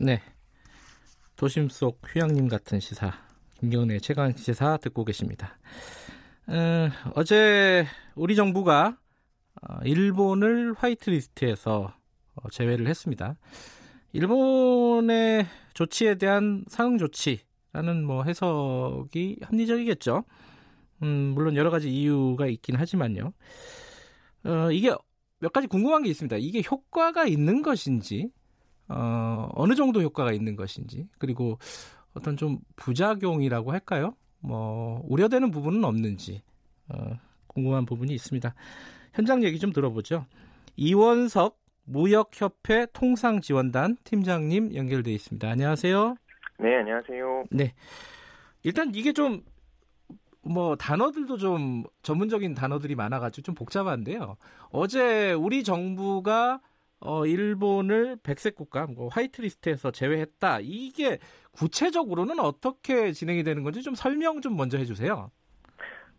네. 도심 속 휴양림 같은 시사. 김경래 최강 시사 듣고 계십니다. 어, 제 우리 정부가 어, 일본을 화이트리스트에서 어, 제외를 했습니다. 일본의 조치에 대한 상응 조치라는 뭐 해석이 합리적이겠죠. 음, 물론 여러 가지 이유가 있긴 하지만요. 어, 이게 몇 가지 궁금한 게 있습니다. 이게 효과가 있는 것인지, 어, 어느 정도 효과가 있는 것인지, 그리고 어떤 좀 부작용이라고 할까요? 뭐, 우려되는 부분은 없는지, 어, 궁금한 부분이 있습니다. 현장 얘기 좀 들어보죠. 이원석 무역협회 통상지원단 팀장님 연결돼 있습니다. 안녕하세요. 네, 안녕하세요. 네. 일단 이게 좀 뭐 단어들도 좀 전문적인 단어들이 많아가지고 좀 복잡한데요. 어제 우리 정부가 어 일본을 백색 국가, 뭐 white list에서 제외했다. 이게 구체적으로는 어떻게 진행이 되는 건지 좀 설명 좀 먼저 해주세요.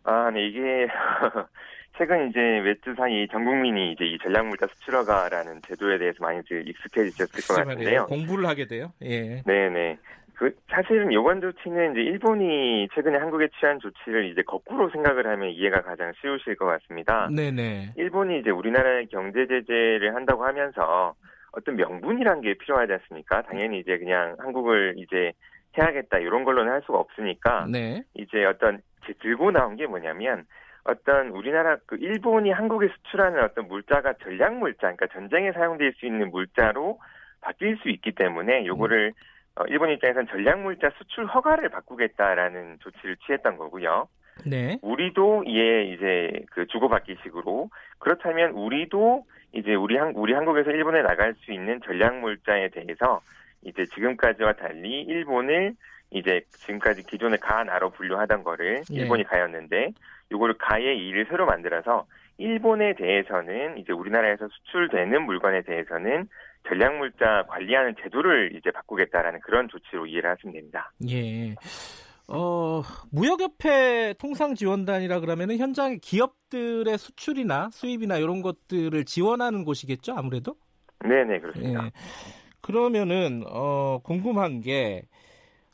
아, 네 이게 최근 이제 몇주 사이 전 국민이 이제 이 전략물자 수출허가라는 제도에 대해서 많이 익숙해지셨을 것 같은데요. 공부를 하게 돼요. 예. 네 네. 그 사실은 이번 조치는 이제 일본이 최근에 한국에 취한 조치를 이제 거꾸로 생각을 하면 이해가 가장 쉬우실 것 같습니다. 네네. 일본이 이제 우리나라의 경제 제재를 한다고 하면서 어떤 명분이란 게 필요하지 않습니까? 당연히 이제 그냥 한국을 이제 해야겠다 이런 걸로는 할 수가 없으니까 네. 이제 어떤 들고 나온 게 뭐냐면 어떤 우리나라 그 일본이 한국에 수출하는 어떤 물자가 전략 물자, 그러니까 전쟁에 사용될 수 있는 물자로 바뀔 수 있기 때문에 요거를 어, 일본 입장에서는 전략 물자 수출 허가를 바꾸겠다라는 조치를 취했던 거고요. 네. 우리도 이에 이제 그 주고받기 식으로 그렇다면 우리도 이제 우리 한 우리 한국에서 일본에 나갈 수 있는 전략 물자에 대해서 이제 지금까지와 달리 일본을 이제 지금까지 기존의 가나로 분류하던 거를 네. 일본이 가였는데 이거를 가의 이를 새로 만들어서 일본에 대해서는 이제 우리나라에서 수출되는 물건에 대해서는 전략물자 관리하는 제도를 이제 바꾸겠다라는 그런 조치로 이해를 하시면 됩니다. 예. 어, 무역협회 통상지원단이라 그러면은 현장의 기업들의 수출이나 수입이나 이런 것들을 지원하는 곳이겠죠, 아무래도? 네네, 그렇습니다. 예. 그러면은, 어, 궁금한 게,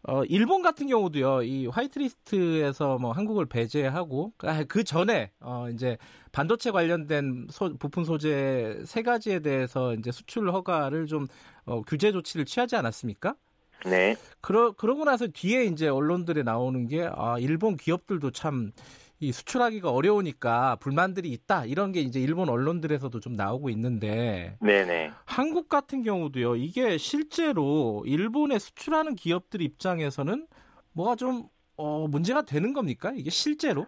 어, 일본 같은 경우도요, 이 화이트리스트에서 뭐 한국을 배제하고, 아, 그 전에, 어, 이제 반도체 관련된 소, 부품 소재 세 가지에 대해서 이제 수출 허가를 좀, 어, 규제 조치를 취하지 않았습니까? 네. 그러, 그러고 나서 뒤에 이제 언론들에 나오는 게, 아, 일본 기업들도 참, 이 수출하기가 어려우니까 불만들이 있다. 이런 게 이제 일본 언론들에서도 좀 나오고 있는데, 네네. 한국 같은 경우도요, 이게 실제로 일본에 수출하는 기업들 입장에서는 뭐가 좀, 어, 문제가 되는 겁니까? 이게 실제로?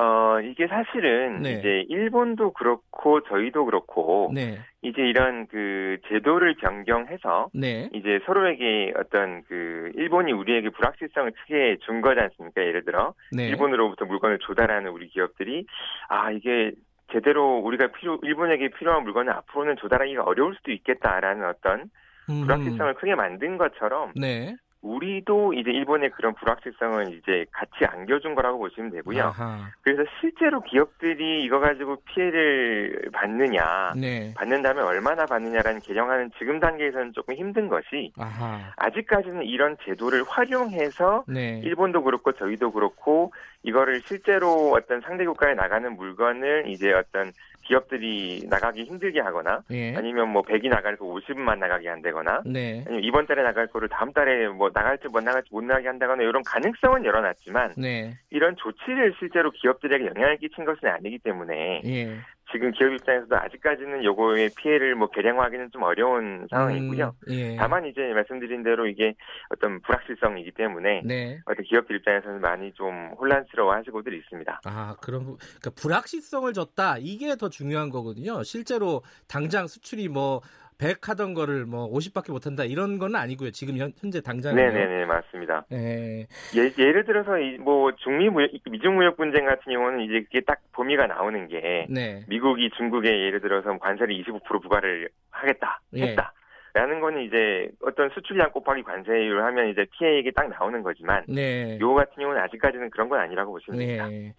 어, 이게 사실은 네. 이제 일본도 그렇고 저희도 그렇고 네, 이제 이런 그 제도를 변경해서 네, 이제 서로에게 어떤 그 일본이 우리에게 불확실성을 크게 준 거지 않습니까? 예를 들어 네. 일본으로부터 물건을 조달하는 우리 기업들이 아 이게 제대로 우리가 필요 일본에게 필요한 물건을 앞으로는 조달하기가 어려울 수도 있겠다라는 어떤 음, 불확실성을 크게 만든 것처럼 네. 우리도 이제 일본의 그런 불확실성을 이제 같이 안겨준 거라고 보시면 되고요. 아하, 그래서 실제로 기업들이 이거 가지고 피해를 받느냐, 네. 받는다면 얼마나 받느냐라는 계량하는 지금 단계에서는 조금 힘든 것이 아하, 아직까지는 이런 제도를 활용해서 네. 일본도 그렇고 저희도 그렇고 이거를 실제로 어떤 상대 국가에 나가는 물건을 이제 어떤 기업들이 나가기 힘들게 하거나 예. 아니면 뭐 100이 나갈 거 50만 나가게 한다거나 네. 아니면 이번 달에 나갈 거를 다음 달에 뭐 나갈지 못 나갈지 못 나가게 한다거나 이런 가능성은 열어놨지만 네. 이런 조치를 실제로 기업들에게 영향을 끼친 것은 아니기 때문에 예. 지금 기업 입장에서도 아직까지는 요거의 피해를 뭐 계량화하기는 좀 어려운 상황이고요. 음, 예. 다만 이제 말씀드린 대로 이게 어떤 불확실성이기 때문에 네. 어떤 기업들 입장에서는 많이 좀 혼란스러워하시고들 있습니다. 아, 부- 그러니까 불확실성을 줬다. 이게 더 중요한 거거든요. 실제로 당장 수출이 뭐 100 하던 거를 뭐 50밖에 못 한다. 이런 건 아니고요. 지금 현, 현재 당장 네 네 네 맞습니다. 네. 예, 예를 들어서 이 뭐 중미 무역 미중 무역 분쟁 같은 경우는 이제 그게 딱 범위가 나오는 게 네. 미국이 중국에 예를 들어서 관세를 25% 부과를 하겠다 예. 했다. 라는 거는 이제 어떤 수출량 곱하기 관세율 하면 이제 피해액이 딱 나오는 거지만 네. 요 같은 경우는 아직까지는 그런 건 아니라고 보시면 됩니다. 네.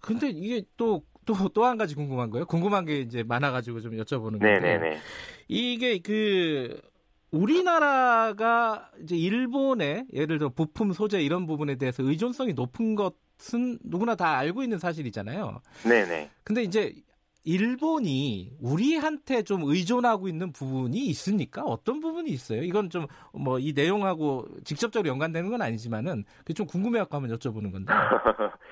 근데 이게 또 또 또 한 가지 궁금한 거예요. 궁금한 게 이제 많아가지고 좀 여쭤보는 건데 네네네. 이게 그 우리나라가 이제 일본의 예를 들어 부품 소재 이런 부분에 대해서 의존성이 높은 것은 누구나 다 알고 있는 사실이잖아요. 네네. 근데 이제 일본이 우리한테 좀 의존하고 있는 부분이 있습니까? 어떤 부분이 있어요? 이건 좀 뭐 이 내용하고 직접적으로 연관되는 건 아니지만은 그게 좀 궁금해갖고 한번 여쭤보는 건데.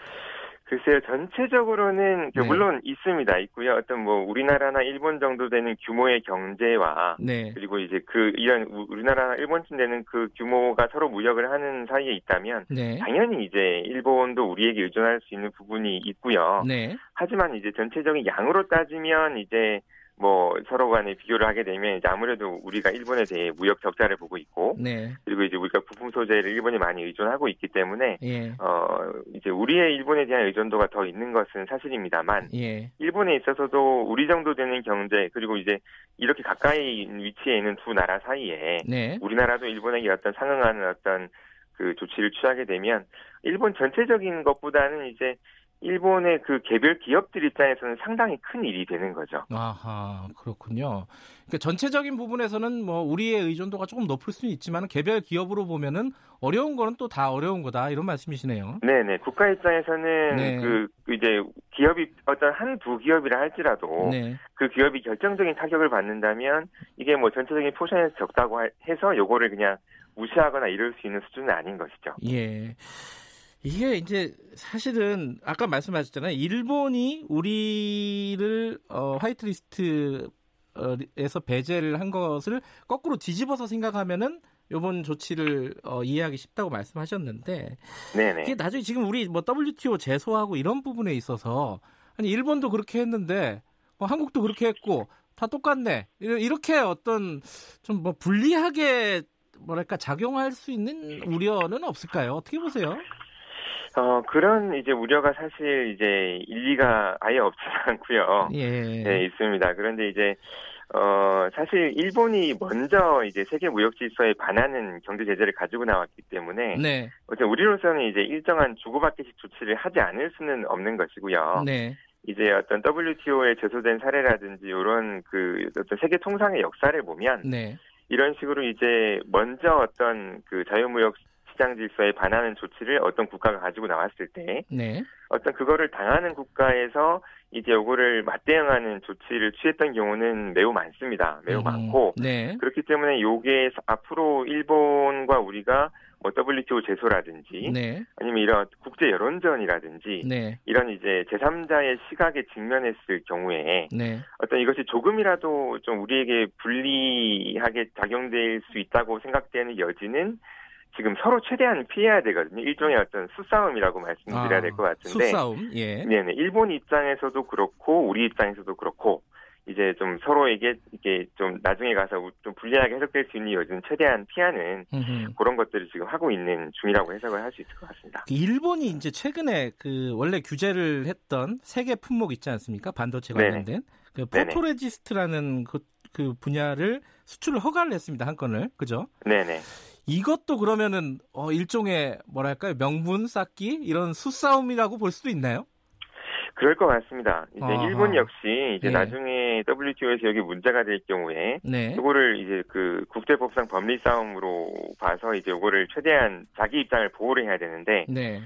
글쎄요, 전체적으로는 그 네. 물론 있습니다. 있고요. 어떤 뭐 우리나라나 일본 정도 되는 규모의 경제와 네, 그리고 이제 그 이런 우- 우리나라나 일본쯤 되는 그 규모가 서로 무역을 하는 사이에 있다면 네, 당연히 이제 일본도 우리에게 의존할 수 있는 부분이 있고요. 네, 하지만 이제 전체적인 양으로 따지면 이제 뭐 서로 간에 비교를 하게 되면 이제 아무래도 우리가 일본에 대해 무역 적자를 보고 있고 네, 그리고 이제 우리가 부품 소재를 일본이 많이 의존하고 있기 때문에 예, 어 이제 우리의 일본에 대한 의존도가 더 있는 것은 사실입니다만 예, 일본에 있어서도 우리 정도 되는 경제 그리고 이제 이렇게 가까이 위치해 있는 두 나라 사이에 네, 우리나라도 일본에게 어떤 상응하는 어떤 그 조치를 취하게 되면 일본 전체적인 것보다는 이제 일본의 그 개별 기업들 입장에서는 상당히 큰 일이 되는 거죠. 아하, 그렇군요. 그러니까 전체적인 부분에서는 뭐 우리의 의존도가 조금 높을 수는 있지만 개별 기업으로 보면은 어려운 거는 또 다 어려운 거다 이런 말씀이시네요. 네네 국가 입장에서는 네. 그 이제 기업이 어떤 한 두 기업이라 할지라도 네, 그 기업이 결정적인 타격을 받는다면 이게 뭐 전체적인 포션에서 적다고 하- 해서 요거를 그냥 무시하거나 이럴 수 있는 수준은 아닌 것이죠. 예. 이게 이제 사실은 아까 말씀하셨잖아요. 일본이 우리를 어, 화이트리스트에서 배제를 한 것을 거꾸로 뒤집어서 생각하면은 요번 조치를 어, 이해하기 쉽다고 말씀하셨는데 네네. 이게 나중에 지금 우리 뭐 WTO 제소하고 이런 부분에 있어서 아니 일본도 그렇게 했는데 뭐 한국도 그렇게 했고 다 똑같네 이렇게 어떤 좀 뭐 불리하게 뭐랄까 작용할 수 있는 우려는 없을까요? 어떻게 보세요? 어 그런 이제 우려가 사실 이제 일리가 아예 없지는 않고요. 예. 네, 있습니다. 그런데 이제, 어, 사실 일본이 먼저 이제 세계 무역 질서에 반하는 경제 제재를 가지고 나왔기 때문에, 네. 어쨌든 우리로서는 이제 일정한 주고받기식 조치를 하지 않을 수는 없는 것이고요. 네. 이제 어떤 WTO에 제소된 사례라든지 이런 그 어떤 세계 통상의 역사를 보면 네. 이런 식으로 이제 먼저 어떤 그 자유무역 시장 질서에 반하는 조치를 어떤 국가가 가지고 나왔을 때 네. 어떤 그거를 당하는 국가에서 이제 요거를 맞대응하는 조치를 취했던 경우는 매우 많습니다. 매우 음, 많고 네. 그렇기 때문에 요게 앞으로 일본과 우리가 뭐 WTO 제소라든지 네. 아니면 이런 국제 여론전이라든지 네. 이런 이제 제3자의 시각에 직면했을 경우에 네. 어떤 이것이 조금이라도 좀 우리에게 불리하게 작용될 수 있다고 생각되는 여지는 지금 서로 최대한 피해야 되거든요. 일종의 어떤 수싸움이라고 말씀드려야 될것 같은데. 아, 수싸움. 예. 네네. 일본 입장에서도 그렇고 우리 입장에서도 그렇고 이제 좀 서로에게 이게 좀 나중에 가서 좀 불리하게 해석될 수 있는 여지는 최대한 피하는 음흠. 그런 것들을 지금 하고 있는 중이라고 해석을 할 수 있을 것 같습니다. 그 일본이 이제 최근에 그 원래 규제를 했던 세 개 품목 있지 않습니까? 반도체. 관련된 그. photoresist라는 그, 그 분야를 수출을 허가를 했습니다 한 건을 그죠? 네네. 이것도 그러면은 어, 일종의 뭐랄까요 명분 쌓기 이런 수싸움이라고 볼 수도 있나요? 그럴 것 같습니다. 이제 아하. 일본 역시 이제 예. 나중에 WTO에서 여기 문제가 될 경우에 네. 이거를 이제 그 국제법상 법리 싸움으로 봐서 이제 이거를 최대한 자기 입장을 보호를 해야 되는데 네.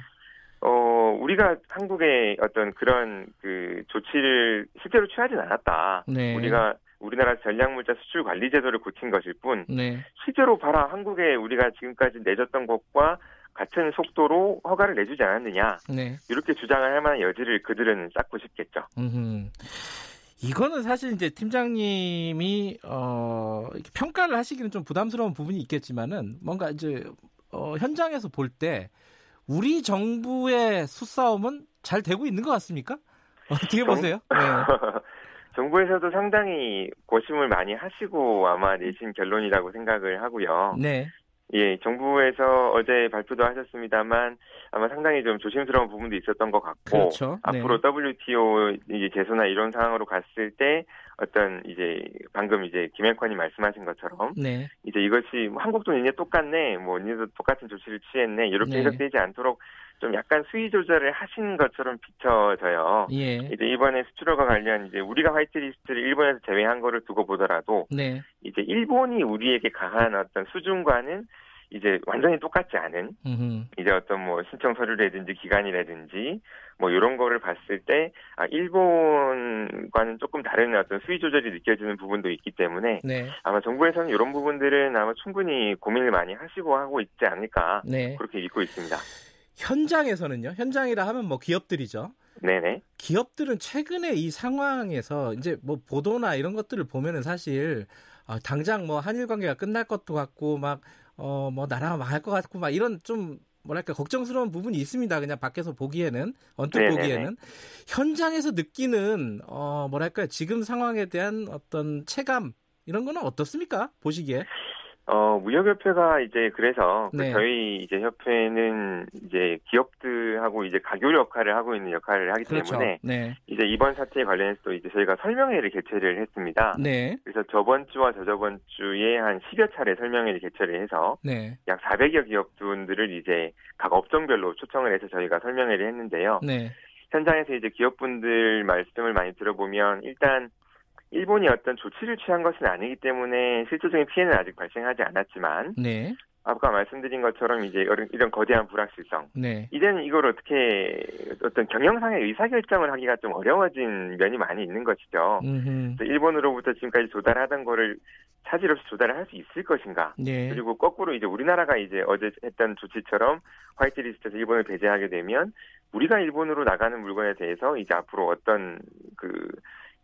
어 우리가 한국의 어떤 그런 그 조치를 실제로 취하진 않았다. 네. 우리가 우리나라 전략물자 수출 관리 제도를 고친 것일 뿐 네. 실제로 봐라 한국에 우리가 지금까지 내줬던 것과 같은 속도로 허가를 내주지 않았느냐 네. 이렇게 주장을 할 만한 여지를 그들은 쌓고 싶겠죠. 음흠. 이거는 사실 이제 팀장님이 어, 평가를 하시기는 좀 부담스러운 부분이 있겠지만은 뭔가 이제 어, 현장에서 볼 때 우리 정부의 수싸움은 잘 되고 있는 것 같습니까? 어떻게 보세요? 네. 정부에서도 상당히 고심을 많이 하시고 아마 내신 결론이라고 생각을 하고요. 네. 예, 정부에서 어제 발표도 하셨습니다만 아마 상당히 좀 조심스러운 부분도 있었던 것 같고 그렇죠. 앞으로 네. WTO 이제 제소나 이런 상황으로 갔을 때 어떤 이제 방금 이제 김영권이 말씀하신 것처럼 네. 이제 이것이 뭐 한국도 니네 똑같네, 뭐 니네도 똑같은 조치를 취했네 이렇게 네. 해석되지 않도록 좀 약간 수위 조절을 하신 것처럼 비춰져요. 예. 이제 이번에 수출과 관련 이제 우리가 화이트리스트를 일본에서 제외한 거를 두고 보더라도 네. 이제 일본이 우리에게 가한 어떤 수준과는 이제 완전히 똑같지 않은 음흠. 이제 어떤 뭐 신청 서류라든지 기간이라든지 뭐 이런 거를 봤을 때 아, 일본과는 조금 다른 어떤 수위 조절이 느껴지는 부분도 있기 때문에 네. 아마 정부에서는 이런 부분들은 아마 충분히 고민을 많이 하시고 하고 있지 않을까 네. 그렇게 믿고 있습니다. 현장에서는요. 현장이라 하면 뭐 기업들이죠. 네네. 기업들은 최근에 이 상황에서 이제 뭐 보도나 이런 것들을 보면은 사실 아, 당장 뭐 한일 관계가 끝날 것도 같고 막 어 뭐 나라가 망할 것 같고 막 이런 좀 뭐랄까 걱정스러운 부분이 있습니다. 그냥 밖에서 보기에는 언뜻 네네네. 보기에는 현장에서 느끼는 어 뭐랄까 지금 상황에 대한 어떤 체감 이런 거는 어떻습니까? 보시기에. 어, 무역협회가 이제 그래서 그 네. 저희 이제 협회는 이제 기업들하고 이제 가교 역할을 하고 있는 역할을 하기 그렇죠. 때문에 네. 이제 이번 사태에 관련해서 이제 저희가 설명회를 개최를 했습니다. 네. 그래서 저번 주와 저저번 주에 한 10여 차례 설명회를 개최를 해서 네. 약 400여 기업분들을 이제 각 업종별로 초청을 해서 저희가 설명회를 했는데요. 네. 현장에서 이제 기업분들 말씀을 많이 들어보면 일단 일본이 어떤 조치를 취한 것은 아니기 때문에 실질적인 피해는 아직 발생하지 않았지만 네. 아까 말씀드린 것처럼 이제 이런- 거대한 불확실성 네. 이제는 이걸 어떻게 어떤 경영상의 의사결정을 하기가 좀 어려워진 면이 많이 있는 것이죠. 음흠. 일본으로부터 지금까지 조달하던 거를 차질 없이 조달을 할 수 있을 것인가? 네. 그리고 거꾸로 이제 우리나라가 이제 어제 했던 조치처럼 화이트리스트에서 일본을 배제하게 되면 우리가 일본으로 나가는 물건에 대해서 이제 앞으로 어떤 그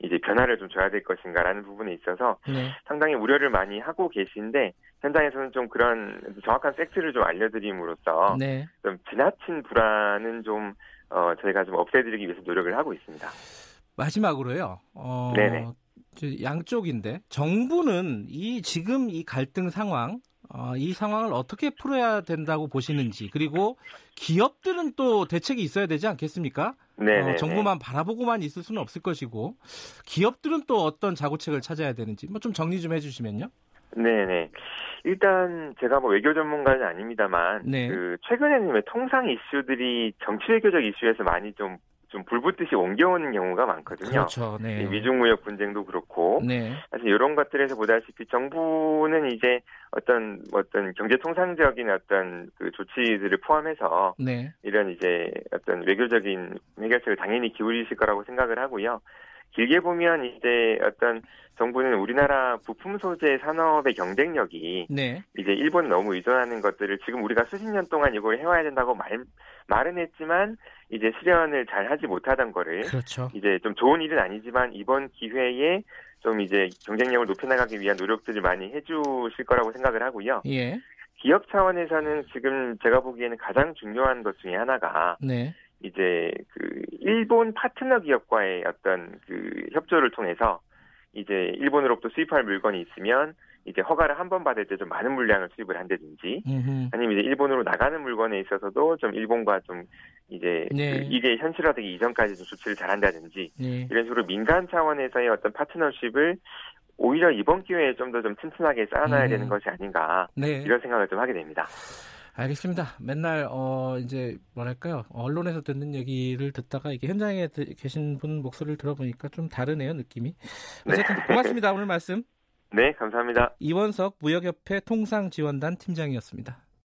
이제 변화를 좀 줘야 될 것인가라는 부분에 있어서 네. 상당히 우려를 많이 하고 계신데 현장에서는 좀 그런 정확한 팩트를 좀 알려드림으로써 네. 좀 지나친 불안은 좀 어, 저희가 좀 없애드리기 위해서 노력을 하고 있습니다. 마지막으로요. 어, 네네. 저 양쪽인데 정부는 이 지금 이 갈등 상황, 어, 이 상황을 어떻게 풀어야 된다고 보시는지 그리고 기업들은 또 대책이 있어야 되지 않겠습니까? 네, 어, 정부만 바라보고만 있을 수는 없을 것이고 기업들은 또 어떤 자구책을 찾아야 되는지 뭐 좀 정리 좀 해주시면요. 네네. 일단 제가 뭐 외교 전문가는 아닙니다만 네. 그 최근에는 왜 통상 이슈들이 정치 외교적 이슈에서 많이 좀 좀 불붙듯이 옮겨오는 경우가 많거든요. 그렇죠. 이 네. 미중 무역 분쟁도 그렇고 네. 사실 이런 것들에서 보다시피 정부는 이제 어떤 뭐 어떤 경제 통상적인 어떤 그 조치들을 포함해서 네. 이런 이제 어떤 외교적인 해결책을 당연히 기울이실 거라고 생각을 하고요. 길게 보면 이제 어떤 정부는 우리나라 부품 소재 산업의 경쟁력이 네. 이제 일본 너무 의존하는 것들을 지금 우리가 수십 년 동안 이걸 해와야 된다고 말 말은 했지만 이제 실현을 잘 하지 못하던 거를 그렇죠. 이제 좀 좋은 일은 아니지만 이번 기회에 좀 이제 경쟁력을 높여나가기 위한 노력들을 많이 해주실 거라고 생각을 하고요. 예. 기업 차원에서는 지금 제가 보기에는 가장 중요한 것 중에 하나가 네. 이제 그 일본 파트너 기업과의 어떤 그 협조를 통해서 이제 일본으로부터 수입할 물건이 있으면 이제 허가를 한 번 받을 때 좀 많은 물량을 수입을 한다든지 음흠. 아니면 이제 일본으로 나가는 물건에 있어서도 좀 일본과 좀 이제 네. 그 이게 현실화되기 이전까지 좀 조치를 잘한다든지 네. 이런 식으로 민간 차원에서의 어떤 파트너십을 오히려 이번 기회에 좀 더좀 튼튼하게 쌓아놔야 음. 되는 것이 아닌가 네. 이런 생각을 좀 하게 됩니다. 알겠습니다. 맨날 어 이제 뭐랄까요 언론에서 듣는 얘기를 듣다가 이게 현장에 드- 계신 분 목소리를 들어보니까 좀 다르네요 느낌이. 어쨌든 고맙습니다 오늘 말씀 네, 감사합니다. 이원석 무역협회 통상지원단 팀장이었습니다.